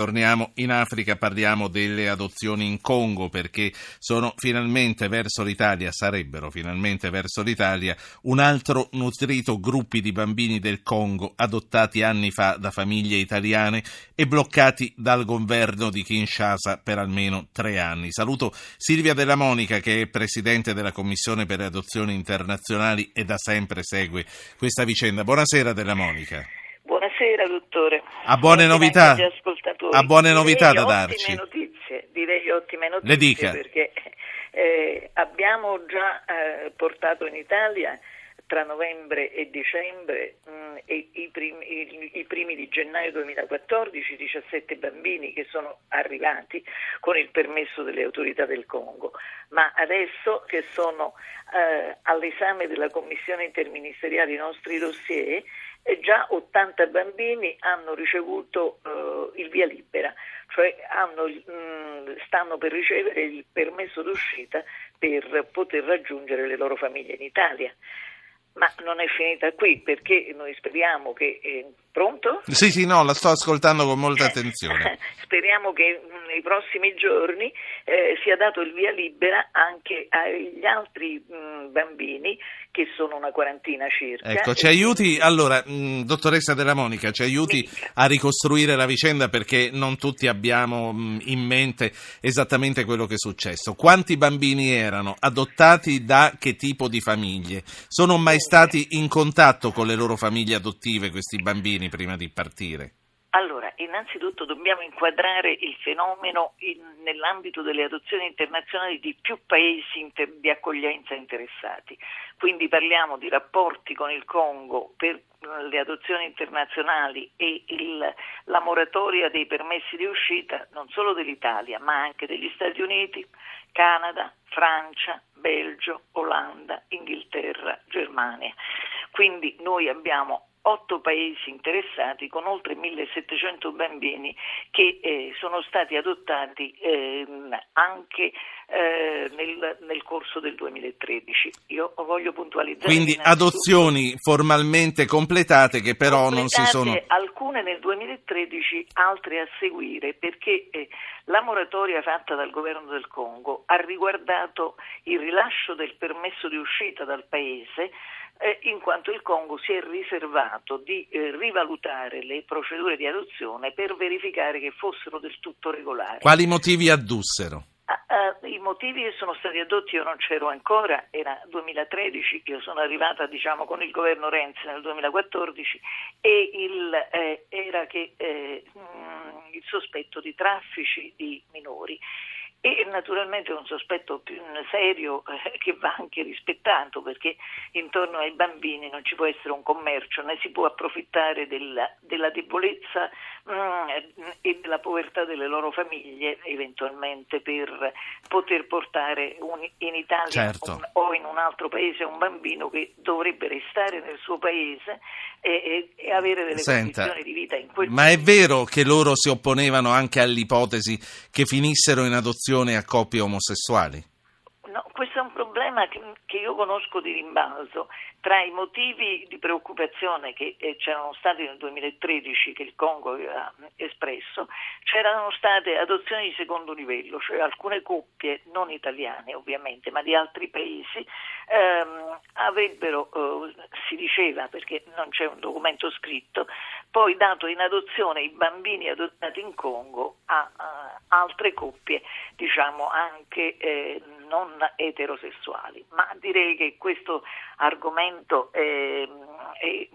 Torniamo in Africa, parliamo delle adozioni in Congo perché sono finalmente verso l'Italia, sarebbero finalmente verso l'Italia, un altro nutrito gruppi di bambini del Congo adottati anni fa da famiglie italiane e bloccati dal governo di Kinshasa per almeno tre anni. Saluto Silvia Della Monica che è presidente della Commissione per le adozioni internazionali e da sempre segue questa vicenda. Buonasera Della Monica. Buonasera dottore. Ha buone novità? Ha buone novità da darci? Notizie, direi ottime notizie. Le dica. Perché eh, abbiamo già eh, portato in Italia tra novembre e dicembre mh, mm, e i, primi, i, i, primi, di gennaio 2014 17 bambini che sono arrivati con il permesso delle autorità del Congo, ma adesso che sono eh, all'esame della Commissione interministeriale i nostri dossier e già 80 bambini hanno ricevuto eh, il via libera, cioè hanno, mh, mm, stanno per ricevere il permesso d'uscita per poter raggiungere le loro famiglie in Italia. Ma non è finita qui perché noi speriamo che... Eh, pronto? Sì, sì, no, la sto ascoltando con molta attenzione. speriamo che nei prossimi giorni eh, sia dato il via libera anche agli altri mh, bambini che sono una quarantina circa. Ecco, ci aiuti, allora, mh, dottoressa Della Monica, ci aiuti a ricostruire la vicenda perché non tutti abbiamo mh, in mente esattamente quello che è successo. Quanti bambini erano? Adottati da che tipo di famiglie? Sono mai stati in contatto con le loro famiglie adottive questi bambini prima di partire? Allora, innanzitutto dobbiamo inquadrare il fenomeno in, nell'ambito delle adozioni internazionali di più paesi inter, di accoglienza interessati. Quindi parliamo di rapporti con il Congo per eh, le adozioni internazionali e il, la moratoria dei permessi di uscita non solo dell'Italia, ma anche degli Stati Uniti, Canada, Francia, Belgio, Olanda, Inghilterra, Germania. Quindi noi abbiamo otto paesi interessati con oltre 1700 bambini che eh, sono stati adottati eh, anche eh, nel, nel, corso del 2013. Io voglio puntualizzare. Quindi adozioni formalmente completate che però completate, non si sono. Alcune nel 2013, altre a seguire, perché eh, la moratoria fatta dal governo del Congo ha riguardato il rilascio del permesso di uscita dal paese eh, in quanto il Congo si è riservato di eh, rivalutare le procedure di adozione per verificare che fossero del tutto regolari. Quali motivi addussero? Uh, I motivi che sono stati adotti io non c'ero ancora, era 2013, io sono arrivata diciamo, con il governo Renzi nel 2014 e il, eh, era che, eh, mm, il sospetto di traffici di minori e naturalmente un sospetto più serio eh, che va anche rispettato perché intorno ai bambini non ci può essere un commercio né si può approfittare della, della debolezza mh, mm, e della povertà delle loro famiglie eventualmente per poter portare un, in Italia certo. un, o in un altro paese un bambino che dovrebbe restare nel suo paese e, e, e avere delle Senta, condizioni di vita in quel ma paese. è vero che loro si opponevano anche all'ipotesi che finissero in adozione attenzione a coppie omosessuali? No, questo è un problema che, che, io conosco di rimbalzo. Tra i motivi di preoccupazione che eh, c'erano stati nel 2013 che il Congo aveva espresso, c'erano state adozioni di secondo livello, cioè alcune coppie, non italiane ovviamente, ma di altri paesi, ehm, avrebbero, eh, si diceva perché non c'è un documento scritto, poi dato in adozione i bambini adottati in Congo a, a altre coppie, diciamo anche eh, non eterosessuali. Ma direi che questo argomento è, è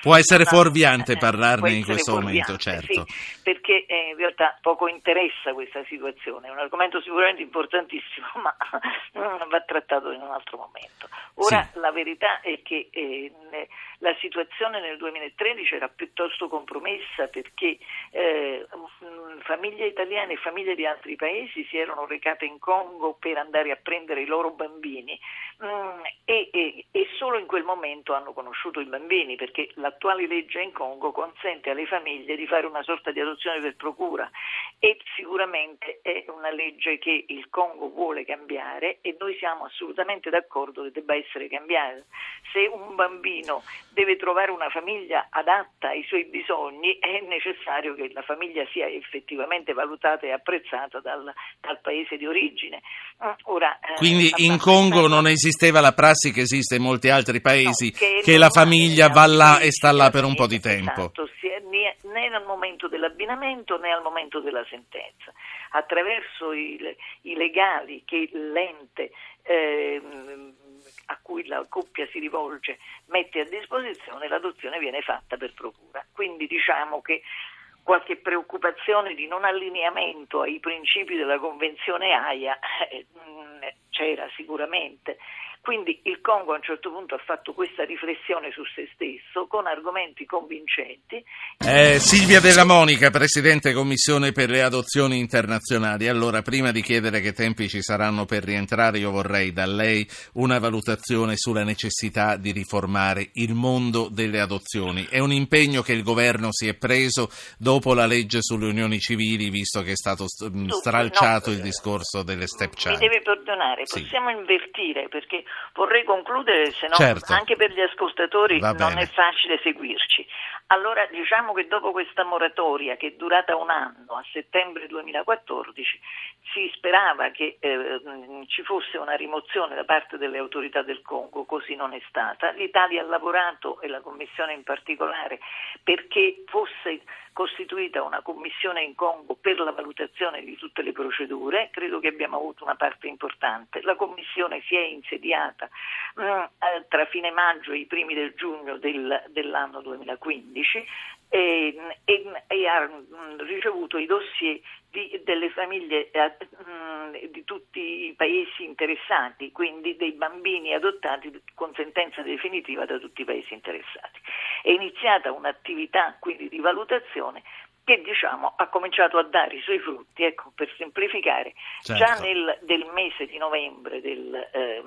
può essere fuorviante parlarne in questo momento, certo. Sì, perché eh, in realtà poco interessa questa situazione, è un argomento sicuramente importantissimo, ma va trattato in un altro momento. Ora sì. la verità è che eh, la situazione nel 2013 era piuttosto compromessa perché eh, famiglie italiane e famiglie di altri paesi si erano recate in Congo per andare a prendere i loro bambini mh, mm, e, e, e, solo in quel momento hanno conosciuto i bambini perché l'attuale legge in Congo consente alle famiglie di fare una sorta di adozione per procura e sicuramente è una legge che il Congo vuole cambiare e noi siamo assolutamente d'accordo che debba essere cambiata. Se un bambino deve trovare una famiglia adatta ai suoi bisogni è necessario che la famiglia sia effettivamente valutata e apprezzata dal, dal paese di origine. Mm, ora, eh, Quindi in Congo non esisteva la prassi che esiste in molti altri paesi, no, che, che la famiglia va là e sta là per un po' di tempo. Esatto, né al momento dell'abbinamento né al momento della sentenza. Attraverso i, i legali che l'ente eh, a cui la coppia si rivolge mette a disposizione, l'adozione viene fatta per procura. Quindi diciamo che qualche preoccupazione di non allineamento ai principi della Convenzione AIA eh, c'era sicuramente. Quindi il Congo a un certo punto ha fatto questa riflessione su se stesso con argomenti convincenti. Eh, Silvia Della Monica, Presidente Commissione per le adozioni internazionali. Allora, prima di chiedere che tempi ci saranno per rientrare, io vorrei da lei una valutazione sulla necessità di riformare il mondo delle adozioni. È un impegno che il governo si è preso dopo la legge sulle unioni civili, visto che è stato stralciato no, il discorso delle stepchild. Mi deve perdonare, possiamo sì. invertire perché Vorrei concludere, se no certo. anche per gli ascoltatori non è facile seguirci. Allora diciamo che dopo questa moratoria che è durata un anno, a settembre 2014, si sperava che eh, ci fosse una rimozione da parte delle autorità del Congo, così non è stata. L'Italia ha lavorato, e la Commissione in particolare, perché fosse costituita una commissione in Congo per la valutazione di tutte le procedure, credo che abbiamo avuto una parte importante. La commissione si è insediata mh, mm, eh, tra fine maggio e i primi del giugno del, dell'anno 2015 e, e, e, ha mm, ricevuto i dossier di, delle famiglie eh, mm, di tutti i paesi interessati, quindi dei bambini adottati con sentenza definitiva da tutti i paesi interessati. È iniziata un'attività quindi di valutazione che diciamo, ha cominciato a dare i suoi frutti, ecco, per semplificare, certo. già nel del mese di novembre del eh,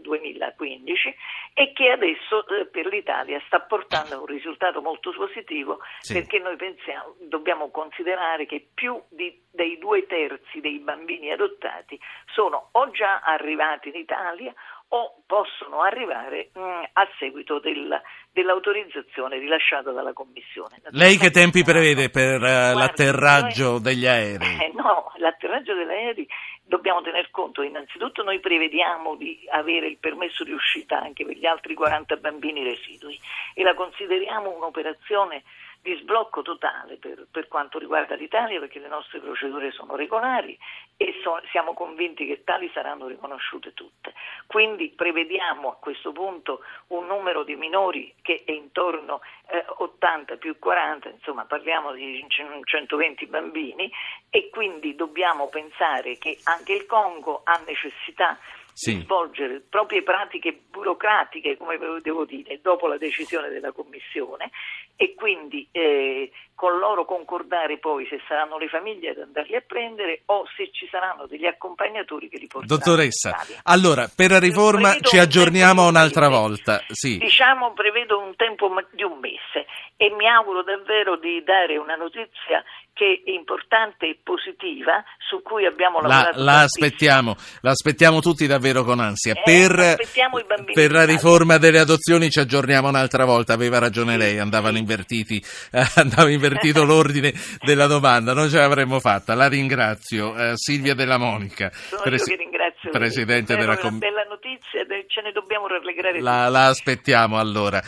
2015 e che adesso eh, per l'Italia sta portando a un risultato molto positivo sì. perché noi pensiamo, dobbiamo considerare che più di, dei due terzi dei bambini adottati sono o già arrivati in Italia o possono arrivare mh, mm, a seguito del, dell'autorizzazione rilasciata dalla Commissione. Lei che tempi prevede per uh, l'atterraggio noi, degli aerei? Eh, no, l'atterraggio degli aerei dobbiamo tener conto, innanzitutto noi prevediamo di avere il permesso di uscita anche per gli altri 40 bambini residui e la consideriamo un'operazione di sblocco totale per, per, quanto riguarda l'Italia perché le nostre procedure sono regolari e so, siamo convinti che tali saranno riconosciute tutte. Quindi prevediamo a questo punto un numero di minori che è intorno eh, 80 più 40, insomma parliamo di 120 bambini e quindi dobbiamo pensare che anche il Congo ha necessità sì. di svolgere proprie pratiche burocratiche, come devo dire, dopo la decisione della Commissione e quindi eh, con loro concordare poi se saranno le famiglie ad andarli a prendere o se ci saranno degli accompagnatori che li porteranno Dottoressa, allora per la riforma prevedo ci aggiorniamo un un'altra volta. Sì. Diciamo prevedo un tempo di un mese e mi auguro davvero di dare una notizia che è importante e positiva su cui abbiamo lavorato. La, la aspettiamo, la aspettiamo tutti davvero con ansia. Eh, per, per la riforma delle adozioni ci aggiorniamo un'altra volta, aveva ragione sì, lei, andavano sì. invertiti, eh, andava invertito l'ordine della domanda, non ce l'avremmo fatta. La ringrazio. Eh, Silvia Della Monica, presi- Presidente della Commissione. Bella notizia, ce ne dobbiamo rallegrare. La, la aspettiamo allora.